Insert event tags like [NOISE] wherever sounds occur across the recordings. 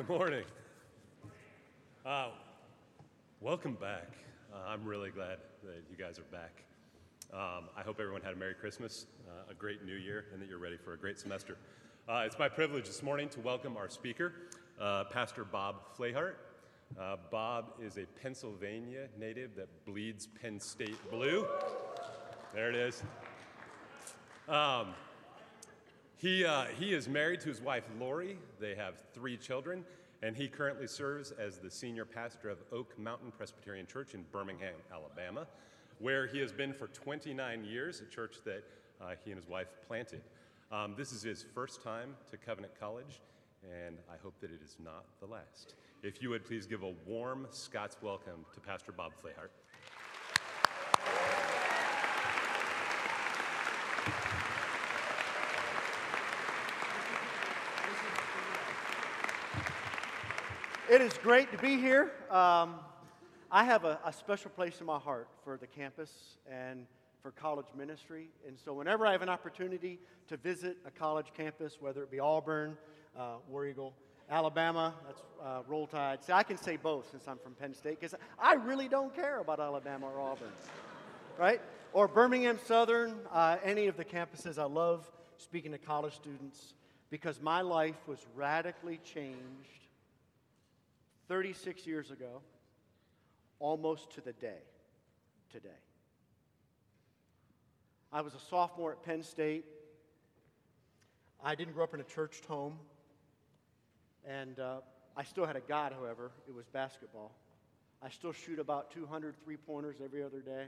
Good morning. Uh, welcome back. Uh, I'm really glad that you guys are back. Um, I hope everyone had a Merry Christmas, uh, a great New Year, and that you're ready for a great semester. Uh, it's my privilege this morning to welcome our speaker, uh, Pastor Bob Flayhart. Uh, Bob is a Pennsylvania native that bleeds Penn State blue. There it is. Um, he, uh, he is married to his wife Lori. They have three children, and he currently serves as the senior pastor of Oak Mountain Presbyterian Church in Birmingham, Alabama, where he has been for 29 years, a church that uh, he and his wife planted. Um, this is his first time to Covenant College, and I hope that it is not the last. If you would please give a warm Scots welcome to Pastor Bob Flayhart. It is great to be here. Um, I have a, a, special place in my heart for the campus and for college ministry. And so, whenever I have an opportunity to visit a college campus, whether it be Auburn, uh, War Eagle, Alabama, that's uh, Roll Tide. See, I can say both since I'm from Penn State because I really don't care about Alabama or Auburn, right? Or Birmingham Southern, uh, any of the campuses. I love speaking to college students because my life was radically changed 36 years ago, almost to the day today. I was a sophomore at Penn State. I didn't grow up in a churched home. And uh, I still had a God, however. It was basketball. I still shoot about 200 three pointers every other day.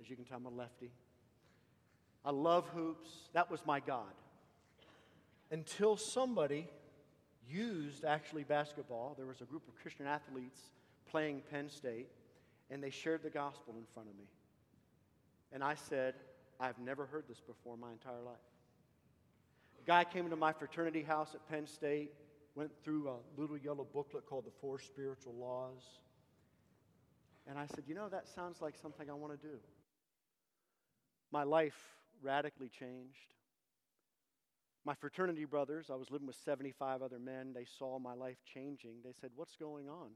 As you can tell, I'm a lefty. I love hoops. That was my God. Until somebody used actually basketball. There was a group of Christian athletes playing Penn State, and they shared the gospel in front of me. And I said, I've never heard this before in my entire life. A guy came into my fraternity house at Penn State, went through a little yellow booklet called The Four Spiritual Laws. And I said, You know, that sounds like something I want to do. My life radically changed. My fraternity brothers, I was living with 75 other men, they saw my life changing. They said, What's going on?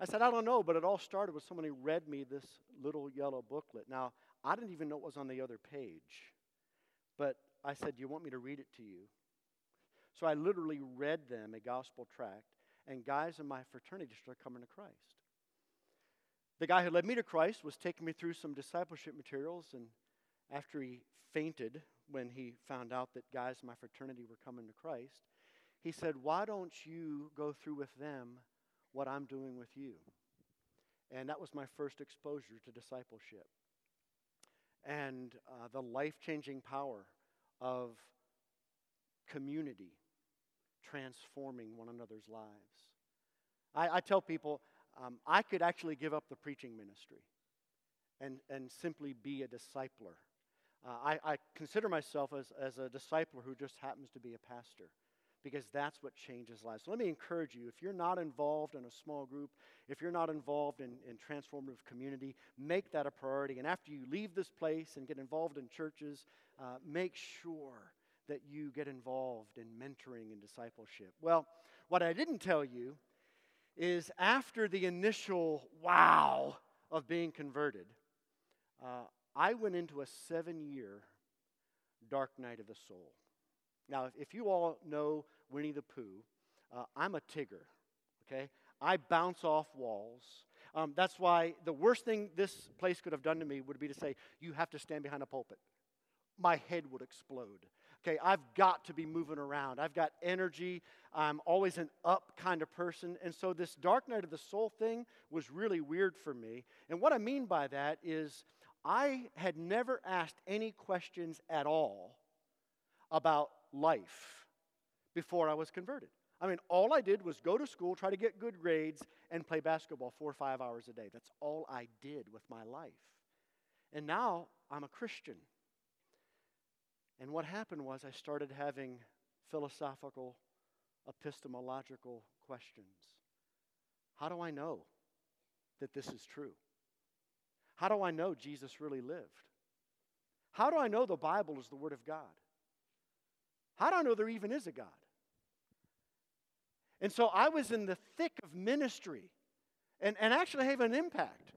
I said, I don't know, but it all started with somebody read me this little yellow booklet. Now, I didn't even know it was on the other page, but I said, Do You want me to read it to you? So I literally read them a gospel tract, and guys in my fraternity started coming to Christ. The guy who led me to Christ was taking me through some discipleship materials, and after he fainted when he found out that guys in my fraternity were coming to Christ, he said, Why don't you go through with them what I'm doing with you? And that was my first exposure to discipleship and uh, the life changing power of community transforming one another's lives. I, I tell people um, I could actually give up the preaching ministry and, and simply be a discipler uh, I, I, consider myself as, as a discipler who just happens to be a pastor because that's what changes lives. So let me encourage you if you're not involved in a small group, if you're not involved in, in transformative community, make that a priority. And after you leave this place and get involved in churches, uh, make sure that you get involved in mentoring and discipleship. Well, what I didn't tell you is after the initial wow of being converted, uh, I went into a seven year dark night of the soul. Now, if you all know Winnie the Pooh, uh, I'm a Tigger, okay? I bounce off walls. Um, that's why the worst thing this place could have done to me would be to say, You have to stand behind a pulpit. My head would explode. Okay, I've got to be moving around. I've got energy. I'm always an up kind of person. And so this dark night of the soul thing was really weird for me. And what I mean by that is, I had never asked any questions at all about life before I was converted. I mean, all I did was go to school, try to get good grades, and play basketball four or five hours a day. That's all I did with my life. And now I'm a Christian. And what happened was I started having philosophical, epistemological questions. How do I know that this is true? How do I know Jesus really lived? How do I know the Bible is the Word of God? How do I know there even is a God? And so I was in the thick of ministry and, and actually having an impact.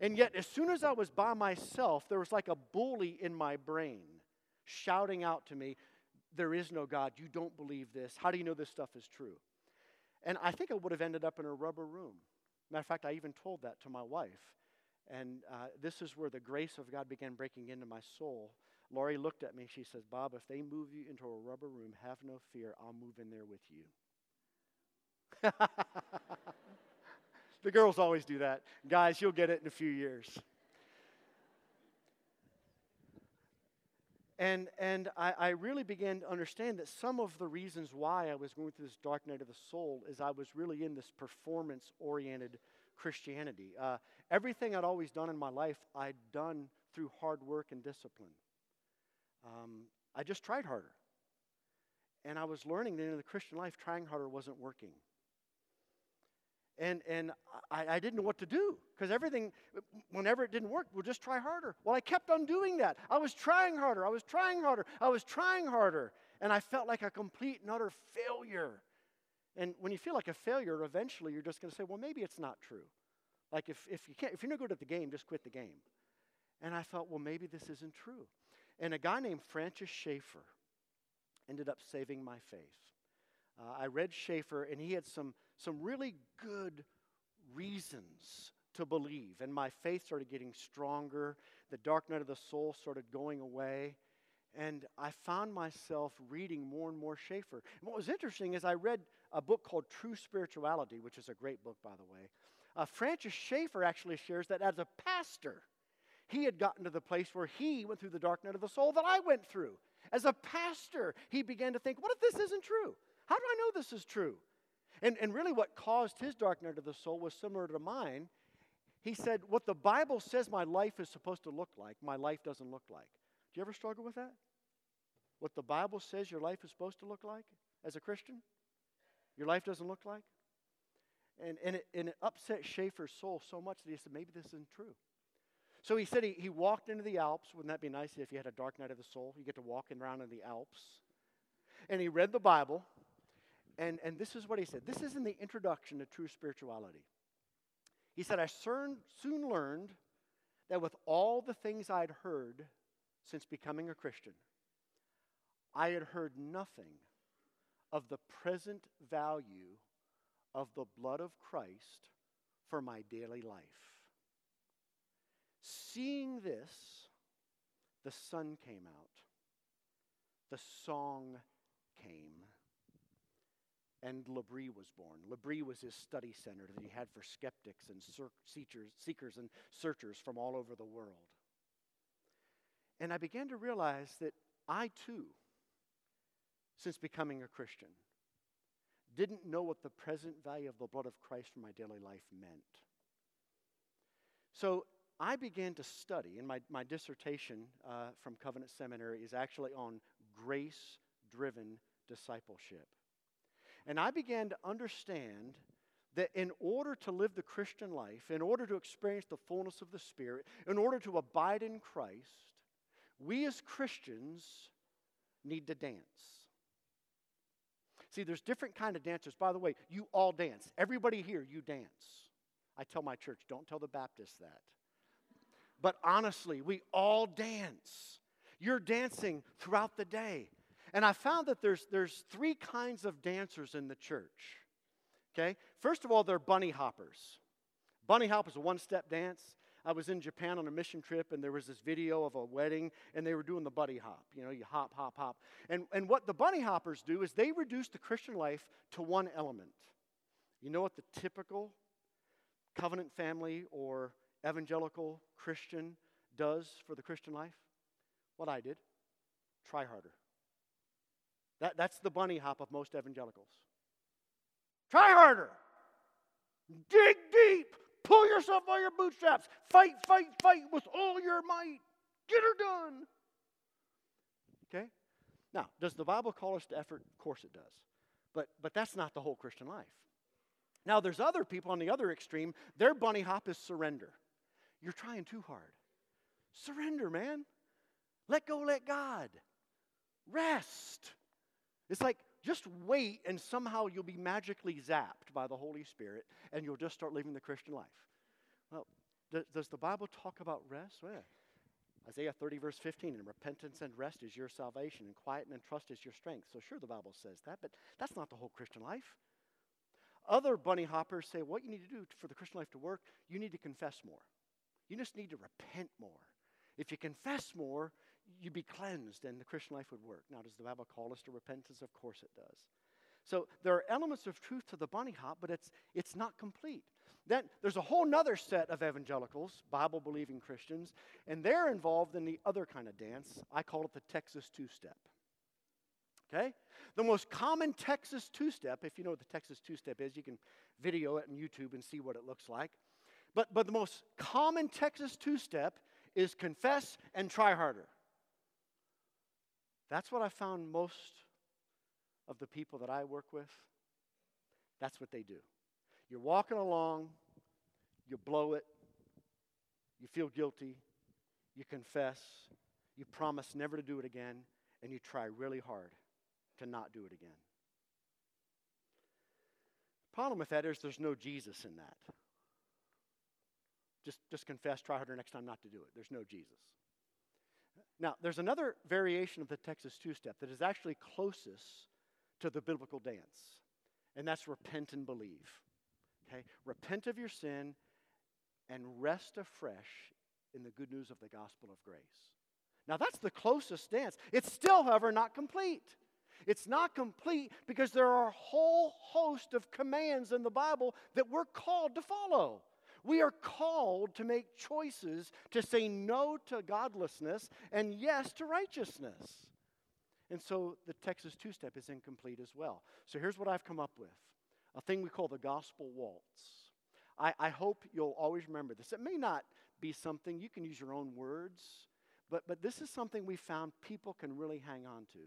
And yet, as soon as I was by myself, there was like a bully in my brain shouting out to me, There is no God. You don't believe this. How do you know this stuff is true? And I think I would have ended up in a rubber room. Matter of fact, I even told that to my wife. And uh, this is where the grace of God began breaking into my soul. Laurie looked at me. She says, Bob, if they move you into a rubber room, have no fear. I'll move in there with you. [LAUGHS] the girls always do that. Guys, you'll get it in a few years. And, and I, I, really began to understand that some of the reasons why I was going through this dark night of the soul is I was really in this performance oriented Christianity. Uh, everything I'd always done in my life, I'd done through hard work and discipline. Um, I just tried harder. And I was learning that in the Christian life, trying harder wasn't working. And and I, I didn't know what to do because everything whenever it didn't work we'll just try harder. Well i kept on doing that. I was trying harder. I was trying harder. I was trying harder. And i felt like a complete and utter failure and when you feel like a failure eventually you're just going to say well maybe it's not true like if, if you can't if you're not good at the game just quit the game and i thought well maybe this isn't true and a guy named francis schaeffer ended up saving my faith uh, i read schaeffer and he had some some really good reasons to believe. And my faith started getting stronger. The dark night of the soul started going away. And I found myself reading more and more Schaeffer. And what was interesting is I read a book called True Spirituality, which is a great book, by the way. Uh, Francis Schaeffer actually shares that as a pastor, he had gotten to the place where he went through the dark night of the soul that I went through. As a pastor, he began to think, what if this isn't true? How do I know this is true? And, and really, what caused his dark night of the soul was similar to mine. He said, What the Bible says my life is supposed to look like, my life doesn't look like. Do you ever struggle with that? What the Bible says your life is supposed to look like as a Christian, your life doesn't look like? And, and, it, and it upset Schaeffer's soul so much that he said, Maybe this isn't true. So he said he, he walked into the Alps. Wouldn't that be nice if you had a dark night of the soul? You get to walk around in the Alps. And he read the Bible. And, and this is what he said. This is in the introduction to true spirituality. He said, I soon, soon learned that with all the things I'd heard since becoming a Christian, I had heard nothing of the present value of the blood of Christ for my daily life. Seeing this, the sun came out, the song came and L'Abri was born. L'Abri was his study center that he had for skeptics and seekers, seekers and searchers from all over the world. And I began to realize that I too, since becoming a Christian, didn't know what the present value of the blood of Christ for my daily life meant. So I began to study, and my, my dissertation uh, from Covenant Seminary is actually on grace driven discipleship. And I began to understand that in order to live the Christian life, in order to experience the fullness of the Spirit, in order to abide in Christ, we as Christians need to dance. See, there's different kind of dancers. By the way, you all dance. Everybody here, you dance. I tell my church, don't tell the Baptists that. But honestly, we all dance. You're dancing throughout the day. And I found that there's, there's three kinds of dancers in the church. Okay? First of all, they're bunny hoppers. Bunny hop is a one step dance. I was in Japan on a mission trip, and there was this video of a wedding, and they were doing the bunny hop. You know, you hop, hop, hop. And, and what the bunny hoppers do is they reduce the Christian life to one element. You know what the typical covenant family or evangelical Christian does for the Christian life? What I did try harder. That, that's the bunny hop of most evangelicals. Try harder. Dig deep. Pull yourself by your bootstraps. Fight, fight, fight with all your might. Get her done. Okay? Now, does the Bible call us to effort? Of course it does. But, but that's not the whole Christian life. Now, there's other people on the other extreme. Their bunny hop is surrender. You're trying too hard. Surrender, man. Let go, let God. Rest. It's like just wait and somehow you'll be magically zapped by the Holy Spirit and you'll just start living the Christian life. Well, does, does the Bible talk about rest? Well, Isaiah 30, verse 15, and repentance and rest is your salvation, and quiet and trust is your strength. So, sure, the Bible says that, but that's not the whole Christian life. Other bunny hoppers say what you need to do for the Christian life to work, you need to confess more. You just need to repent more. If you confess more, you'd be cleansed and the Christian life would work. Now, does the Bible call us to repentance? Of course it does. So there are elements of truth to the bunny hop, but it's, it's not complete. Then there's a whole other set of evangelicals, Bible believing Christians, and they're involved in the other kind of dance. I call it the Texas two step. Okay? The most common Texas two step, if you know what the Texas two step is, you can video it on YouTube and see what it looks like. But, but the most common Texas two step is confess and try harder. That's what I found most of the people that I work with. That's what they do. You're walking along, you blow it, you feel guilty, you confess, you promise never to do it again, and you try really hard to not do it again. The Problem with that is there's no Jesus in that. Just, just confess, try harder next time not to do it. There's no Jesus. Now, there's another variation of the Texas two step that is actually closest to the biblical dance, and that's repent and believe. Okay? Repent of your sin and rest afresh in the good news of the gospel of grace. Now, that's the closest dance. It's still, however, not complete. It's not complete because there are a whole host of commands in the Bible that we're called to follow. We are called to make choices to say no to godlessness and yes to righteousness. And so the Texas two step is incomplete as well. So here's what I've come up with a thing we call the gospel waltz. I, I hope you'll always remember this. It may not be something, you can use your own words, but, but this is something we found people can really hang on to.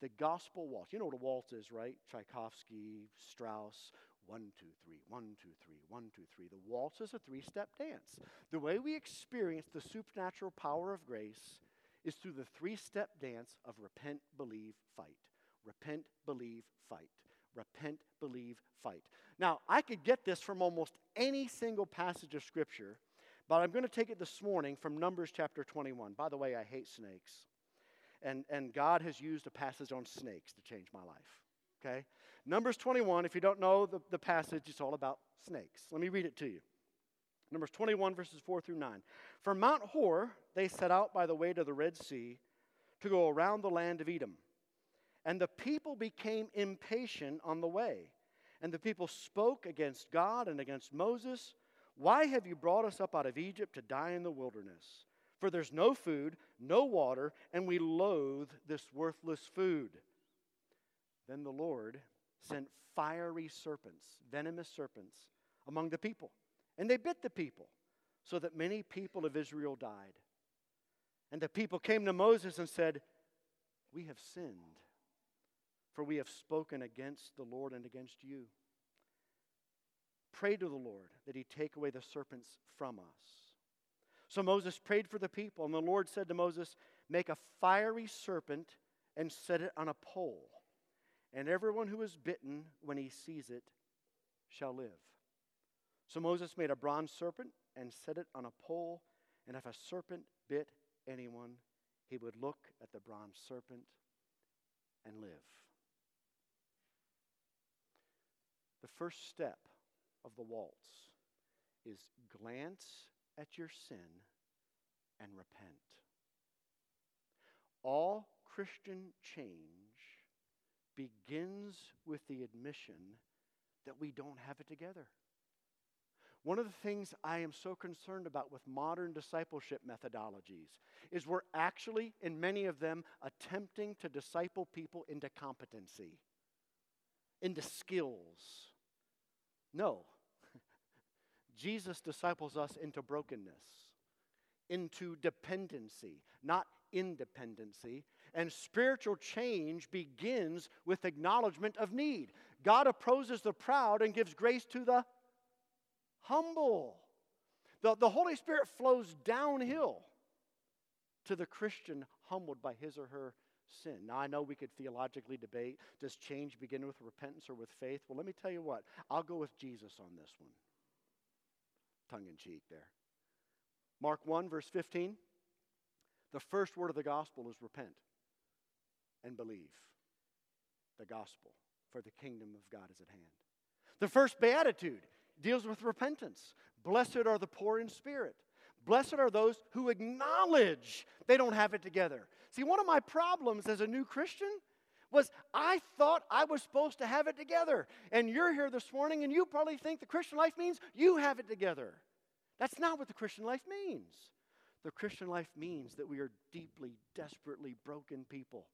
The gospel waltz. You know what a waltz is, right? Tchaikovsky, Strauss, one, two, three, one, two, three, one, two, three. The waltz is a three step dance. The way we experience the supernatural power of grace is through the three step dance of repent, believe, fight. Repent, believe, fight repent, believe, fight. Now, I could get this from almost any single passage of Scripture, but I'm going to take it this morning from Numbers chapter 21. By the way, I hate snakes. And, and God has used a passage on snakes to change my life. Okay? Numbers 21, if you don't know the, the passage, it's all about snakes. Let me read it to you. Numbers 21, verses 4 through 9. From Mount Hor, they set out by the way to the Red Sea to go around the land of Edom. And the people became impatient on the way. And the people spoke against God and against Moses. Why have you brought us up out of Egypt to die in the wilderness? For there's no food, no water, and we loathe this worthless food. Then the Lord sent fiery serpents, venomous serpents, among the people. And they bit the people, so that many people of Israel died. And the people came to Moses and said, We have sinned for we have spoken against the Lord and against you. Pray to the Lord that he take away the serpents from us. So Moses prayed for the people, and the Lord said to Moses, Make a fiery serpent and set it on a pole, and everyone who is bitten when he sees it shall live. So Moses made a bronze serpent and set it on a pole, and if a serpent bit anyone, he would look at the bronze serpent and live. The first step of the waltz is glance at your sin and repent. All Christian change begins with the admission that we don't have it together. One of the things I am so concerned about with modern discipleship methodologies is we're actually, in many of them, attempting to disciple people into competency, into skills no. [LAUGHS] Jesus disciples us into brokenness, into dependency, not independency. And spiritual change begins with acknowledgement of need. God opposes the proud and gives grace to the humble. The, the Holy Spirit flows downhill to the Christian humbled by his or her sin. Now, I know we could theologically debate does change begin with repentance or with faith? Well, let me tell you what, I'll go with Jesus on this one. Tongue in cheek there. Mark 1, verse 15. The first word of the gospel is repent and believe the gospel, for the kingdom of God is at hand. The first beatitude deals with repentance. Blessed are the poor in spirit. Blessed are those who acknowledge they don't have it together. See, one of my problems as a new Christian was I thought I was supposed to have it together. And you're here this morning and you probably think the Christian life means you have it together. That's not what the Christian life means. The Christian life means that we are deeply, desperately broken people,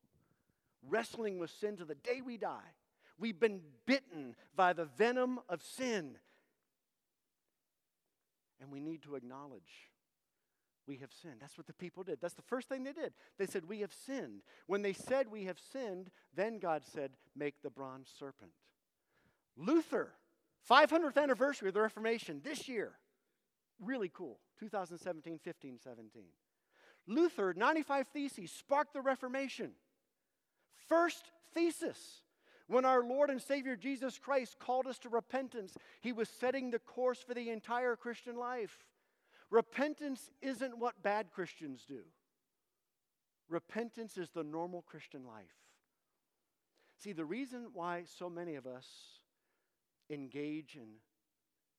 wrestling with sin to the day we die. We've been bitten by the venom of sin. And we need to acknowledge we have sinned. That's what the people did. That's the first thing they did. They said, We have sinned. When they said, We have sinned, then God said, Make the bronze serpent. Luther, 500th anniversary of the Reformation this year. Really cool. 2017, 15, 17. Luther, 95 Theses, sparked the Reformation. First thesis. When our Lord and Savior Jesus Christ called us to repentance, he was setting the course for the entire Christian life. Repentance isn't what bad Christians do, repentance is the normal Christian life. See, the reason why so many of us engage in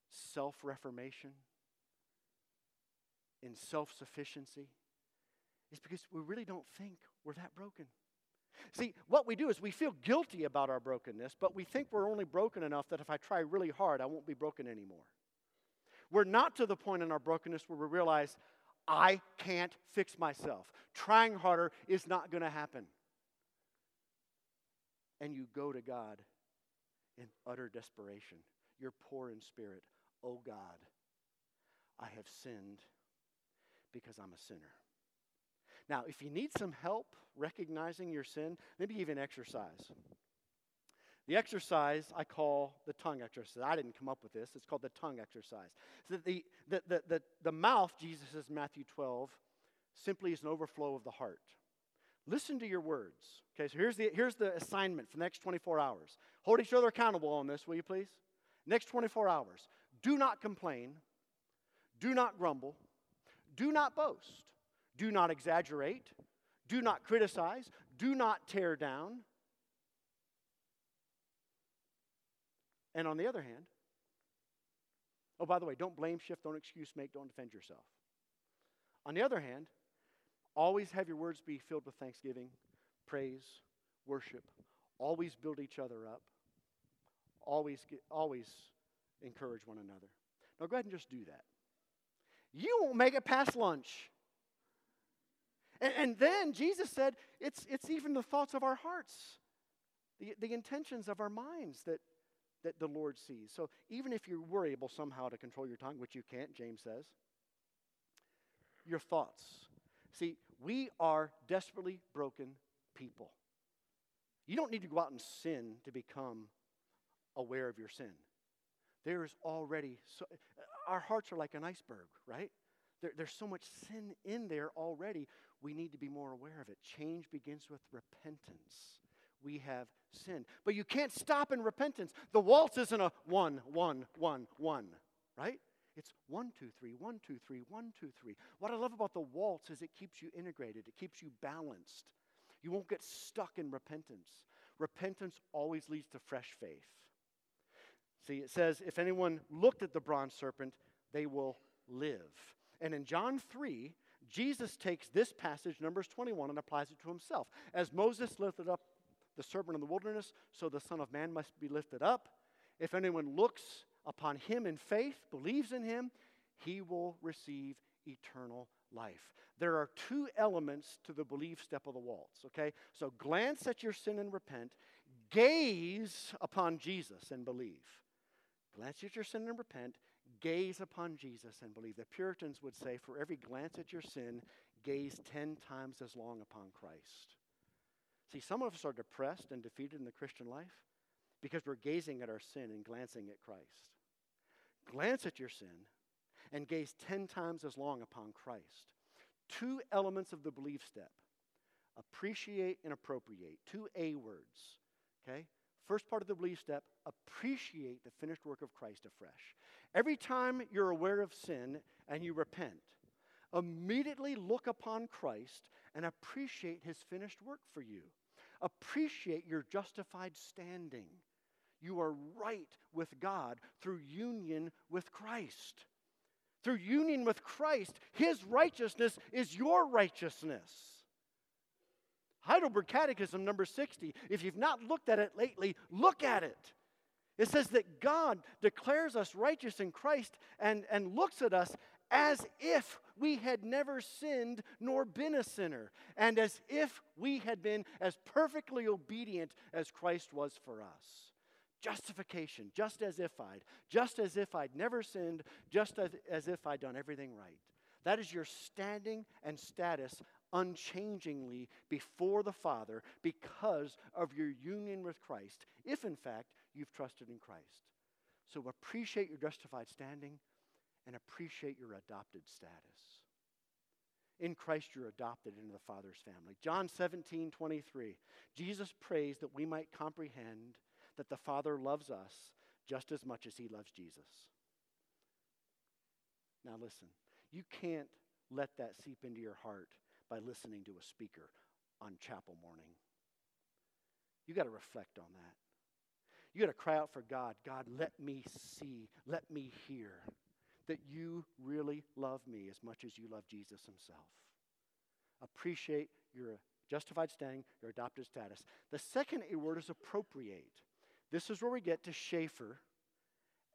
self reformation, in self sufficiency, is because we really don't think we're that broken. See, what we do is we feel guilty about our brokenness, but we think we're only broken enough that if I try really hard, I won't be broken anymore. We're not to the point in our brokenness where we realize, I can't fix myself. Trying harder is not going to happen. And you go to God in utter desperation. You're poor in spirit. Oh God, I have sinned because I'm a sinner. Now, if you need some help recognizing your sin, maybe even exercise. The exercise I call the tongue exercise. I didn't come up with this. It's called the tongue exercise. So the, the, the, the, the mouth, Jesus says in Matthew 12, simply is an overflow of the heart. Listen to your words. Okay, so here's the, here's the assignment for the next 24 hours. Hold each other accountable on this, will you please? Next 24 hours. Do not complain. Do not grumble. Do not boast. Do not exaggerate. Do not criticize. Do not tear down. And on the other hand, oh, by the way, don't blame, shift, don't excuse make, don't defend yourself. On the other hand, always have your words be filled with thanksgiving, praise, worship. Always build each other up. Always, get, always encourage one another. Now go ahead and just do that. You won't make it past lunch. And, and then Jesus said, it's, it's even the thoughts of our hearts, the, the intentions of our minds that that the Lord sees. So even if you were able somehow to control your tongue, which you can't, James says, your thoughts. See, we are desperately broken people. You don't need to go out and sin to become aware of your sin. There is already, so, our hearts are like an iceberg, right? There, there's so much sin in there already. We need to be more aware of it. Change begins with repentance we have sinned. But you can't stop in repentance. The waltz isn't a one, one, one, one, right? It's one, two, three, one, two, three, one, two, three. What I love about the waltz is it keeps you integrated, it keeps you balanced. You won't get stuck in repentance. Repentance always leads to fresh faith. See, it says, if anyone looked at the bronze serpent, they will live. And in John 3, Jesus takes this passage, Numbers 21, and applies it to himself. As Moses lifted up the serpent in the wilderness, so the Son of Man must be lifted up. If anyone looks upon him in faith, believes in him, he will receive eternal life. There are two elements to the belief step of the waltz, okay? So glance at your sin and repent, gaze upon Jesus and believe. Glance at your sin and repent, gaze upon Jesus and believe. The Puritans would say, for every glance at your sin, gaze 10 times as long upon Christ. See, some of us are depressed and defeated in the Christian life because we're gazing at our sin and glancing at Christ. Glance at your sin and gaze 10 times as long upon Christ. Two elements of the belief step Appreciate and appropriate. Two A words. Okay? First part of the belief step appreciate the finished work of Christ afresh. Every time you're aware of sin and you repent, immediately look upon Christ and appreciate his finished work for you. Appreciate your justified standing. You are right with God through union with Christ. Through union with Christ, his righteousness is your righteousness. Heidelberg Catechism number 60. If you've not looked at it lately, look at it. It says that God declares us righteous in Christ and, and looks at us as if we had never sinned nor been a sinner, and as if we had been as perfectly obedient as Christ was for us. Justification, just as if I'd, just as if I'd never sinned, just as, as if I'd done everything right. That is your standing and status unchangingly before the Father because of your union with Christ, if in fact you've trusted in Christ. So appreciate your justified standing and appreciate your adopted status. In Christ, you're adopted into the Father's family. John 17, 23. Jesus prays that we might comprehend that the Father loves us just as much as he loves Jesus. Now, listen, you can't let that seep into your heart by listening to a speaker on chapel morning. You got to reflect on that. You got to cry out for God God, let me see, let me hear that you really love me as much as you love Jesus himself. Appreciate your justified standing, your adopted status. The second A word is appropriate. This is where we get to Schaeffer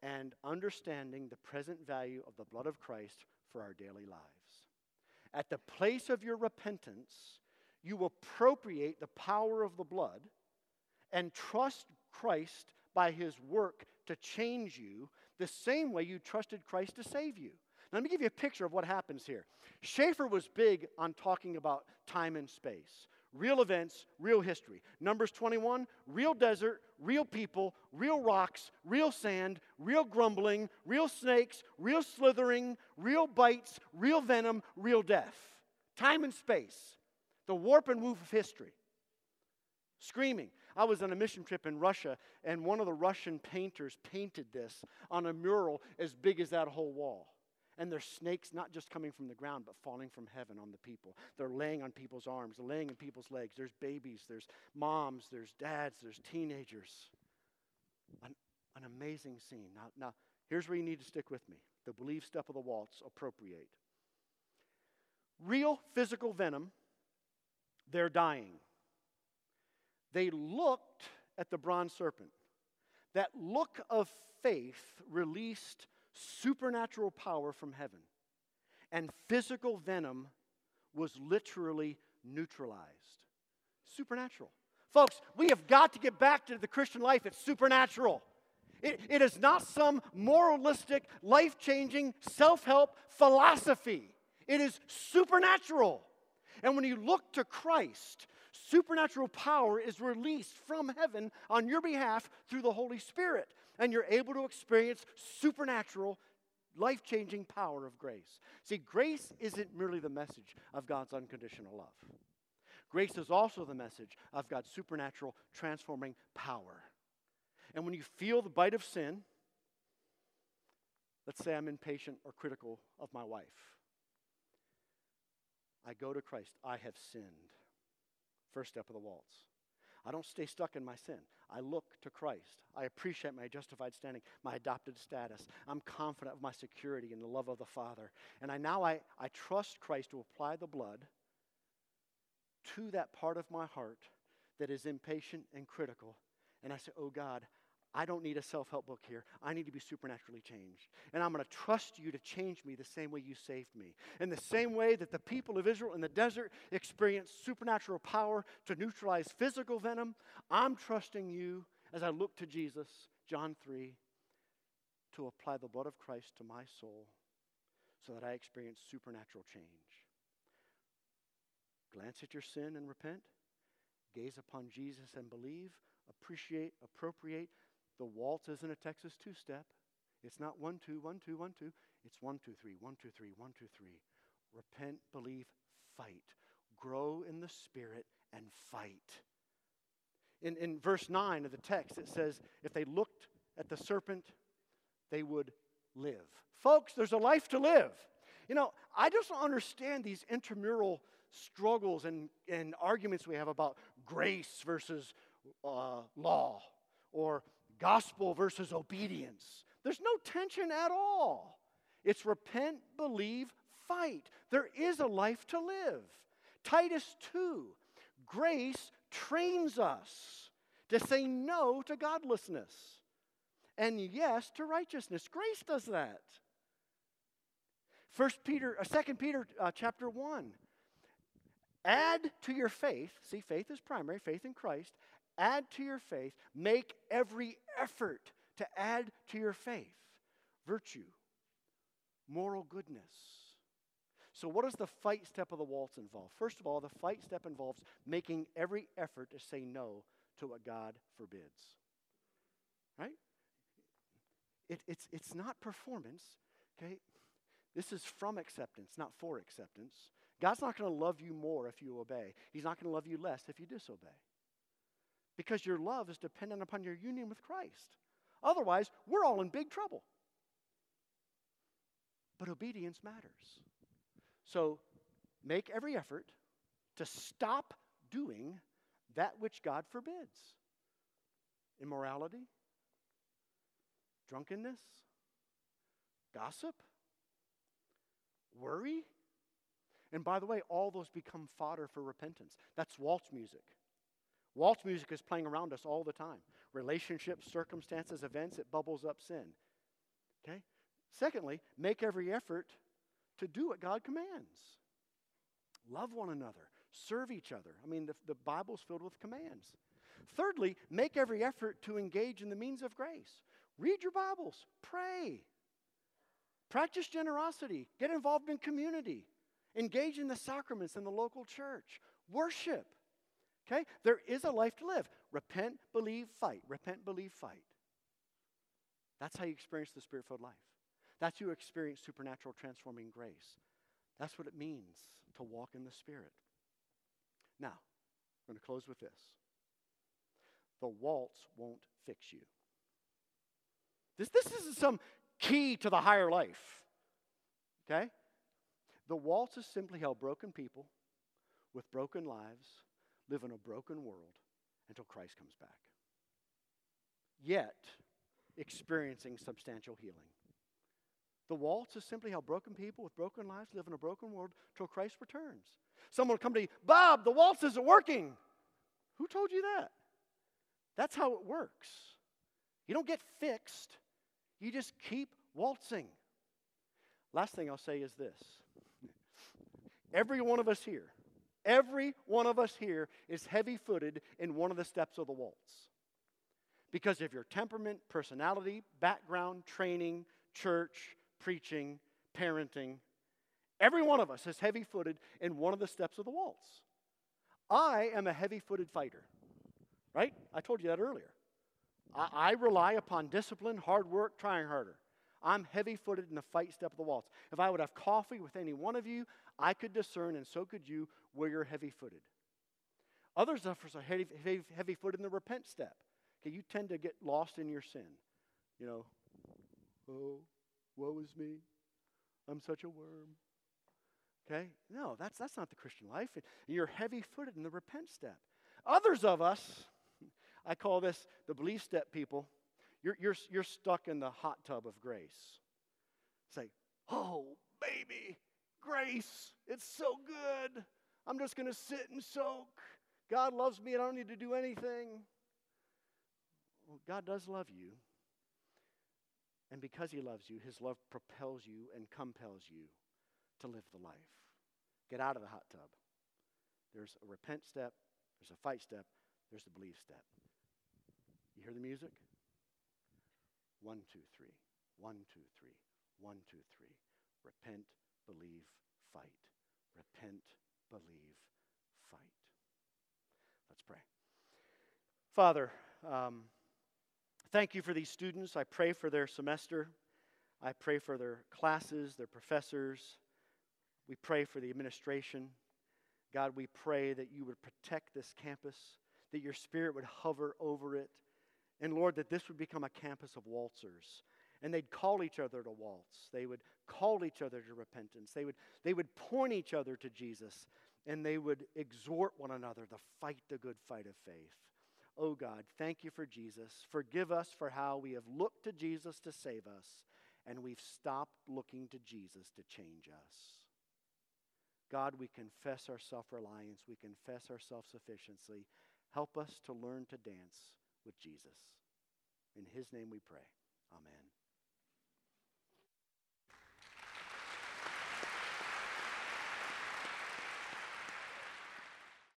and understanding the present value of the blood of Christ for our daily lives. At the place of your repentance, you appropriate the power of the blood and trust Christ by his work to change you the same way you trusted Christ to save you. Now, let me give you a picture of what happens here. Schaeffer was big on talking about time and space. Real events, real history. Numbers 21, real desert, real people, real rocks, real sand, real grumbling, real snakes, real slithering, real bites, real venom, real death. Time and space. The warp and woof of history. Screaming. I was on a mission trip in Russia, and one of the Russian painters painted this on a mural as big as that whole wall. And there's snakes not just coming from the ground, but falling from heaven on the people. They're laying on people's arms, laying in people's legs. There's babies, there's moms, there's dads, there's teenagers. An, an amazing scene. Now, now, here's where you need to stick with me the believe step of the waltz, appropriate. Real physical venom, they're dying. They looked at the bronze serpent. That look of faith released supernatural power from heaven. And physical venom was literally neutralized. Supernatural. Folks, we have got to get back to the Christian life. It's supernatural. It, it is not some moralistic, life changing, self help philosophy. It is supernatural. And when you look to Christ, supernatural power is released from heaven on your behalf through the Holy Spirit and you're able to experience supernatural, life changing power of grace. See, grace isn't merely the message of God's unconditional love, grace is also the message of God's supernatural, transforming power. And when you feel the bite of sin, let's say I'm impatient or critical of my wife, I go to Christ. I have sinned. First step of the waltz. I don't stay stuck in my sin. I look to Christ. I appreciate my justified standing, my adopted status. I'm confident of my security in the love of the Father. And I now I, I trust Christ to apply the blood to that part of my heart that is impatient and critical. And I say, Oh God, I don't need a self help book here. I need to be supernaturally changed. And I'm going to trust you to change me the same way you saved me. In the same way that the people of Israel in the desert experienced supernatural power to neutralize physical venom, I'm trusting you as I look to Jesus, John 3, to apply the blood of Christ to my soul so that I experience supernatural change. Glance at your sin and repent. Gaze upon Jesus and believe. Appreciate, appropriate the waltz isn't a Texas two step. It's not one, two, one, two, one, two. It's one, two, three, one, two, three, one, two, three. Repent, believe, fight. Grow in the Spirit and fight. In, in verse 9 of the text, it says, if they looked at the serpent, they would live. Folks, there's a life to live. You know, I just don't understand these intramural struggles and, and arguments we have about grace versus uh, law or gospel versus obedience. There's no tension at all. It's repent, believe, fight. There is a life to live. Titus 2 grace trains us to say no to godlessness and yes to righteousness. Grace does that. First Peter, uh, Second Peter, uh, chapter one. Add to your faith. See, faith is primary. Faith in Christ. Add to your faith. Make every effort to add to your faith virtue, moral goodness. So, what does the fight step of the waltz involve? First of all, the fight step involves making every effort to say no to what God forbids. Right? It, it's, it's not performance, okay? This is from acceptance, not for acceptance. God's not going to love you more if you obey, He's not going to love you less if you disobey. Because your love is dependent upon your union with Christ. Otherwise, we're all in big trouble. But obedience matters. So make every effort to stop doing that which God forbids immorality, drunkenness, gossip, worry. And by the way, all those become fodder for repentance. That's waltz music. Waltz music is playing around us all the time. Relationships, circumstances, events, it bubbles up sin. Okay? Secondly, make every effort to do what God commands. Love one another, serve each other. I mean, the, the Bible's filled with commands. Thirdly, make every effort to engage in the means of grace. Read your Bibles, pray, practice generosity, get involved in community, engage in the sacraments in the local church, worship. Okay? There is a life to live. Repent, believe, fight. Repent, believe, fight. That's how you experience the spirit filled life. That's how you experience supernatural transforming grace. That's what it means to walk in the Spirit. Now, I'm going to close with this the waltz won't fix you. This, this isn't some key to the higher life. Okay? The waltz is simply how broken people with broken lives live in a broken world until Christ comes back. Yet, experiencing substantial healing. The waltz is simply how broken people with broken lives live in a broken world till Christ returns. Someone will come to you, Bob, the waltz isn't working. Who told you that? That's how it works. You don't get fixed, you just keep waltzing. Last thing I'll say is this [LAUGHS] every one of us here, every one of us here is heavy footed in one of the steps of the waltz. Because of your temperament, personality, background, training, church, preaching, parenting. Every one of us is heavy footed in one of the steps of the waltz. I am a heavy footed fighter, right? I told you that earlier. I, I rely upon discipline, hard work, trying harder. I'm heavy footed in the fight step of the waltz. If I would have coffee with any one of you, I could discern, and so could you, where you're heavy footed. Others of us are heavy, footed in the repent step. Okay, you tend to get lost in your sin. You know, oh, woe is me. I'm such a worm. Okay? No, that's, that's not the Christian life. You're heavy footed in the repent step. Others of us, [LAUGHS] I call this the belief step people, you're, you're, you're stuck in the hot tub of grace. Say, oh, baby, grace, it's so good. I'm just going to sit and soak. God loves me and I don't need to do anything. Well, God does love you. And because He loves you, His love propels you and compels you to live the life. Get out of the hot tub. There's a repent step, there's a fight step, there's the believe step. You hear the music? One, two, three. One, two, three. One, two, three. Repent, believe, fight. Repent, believe, fight. Let's pray. Father, um, Thank you for these students. I pray for their semester. I pray for their classes, their professors. We pray for the administration. God, we pray that you would protect this campus, that your spirit would hover over it, and Lord, that this would become a campus of waltzers. And they'd call each other to waltz. They would call each other to repentance. They would, they would point each other to Jesus. And they would exhort one another to fight the good fight of faith. Oh God, thank you for Jesus. Forgive us for how we have looked to Jesus to save us, and we've stopped looking to Jesus to change us. God, we confess our self reliance, we confess our self sufficiency. Help us to learn to dance with Jesus. In his name we pray. Amen.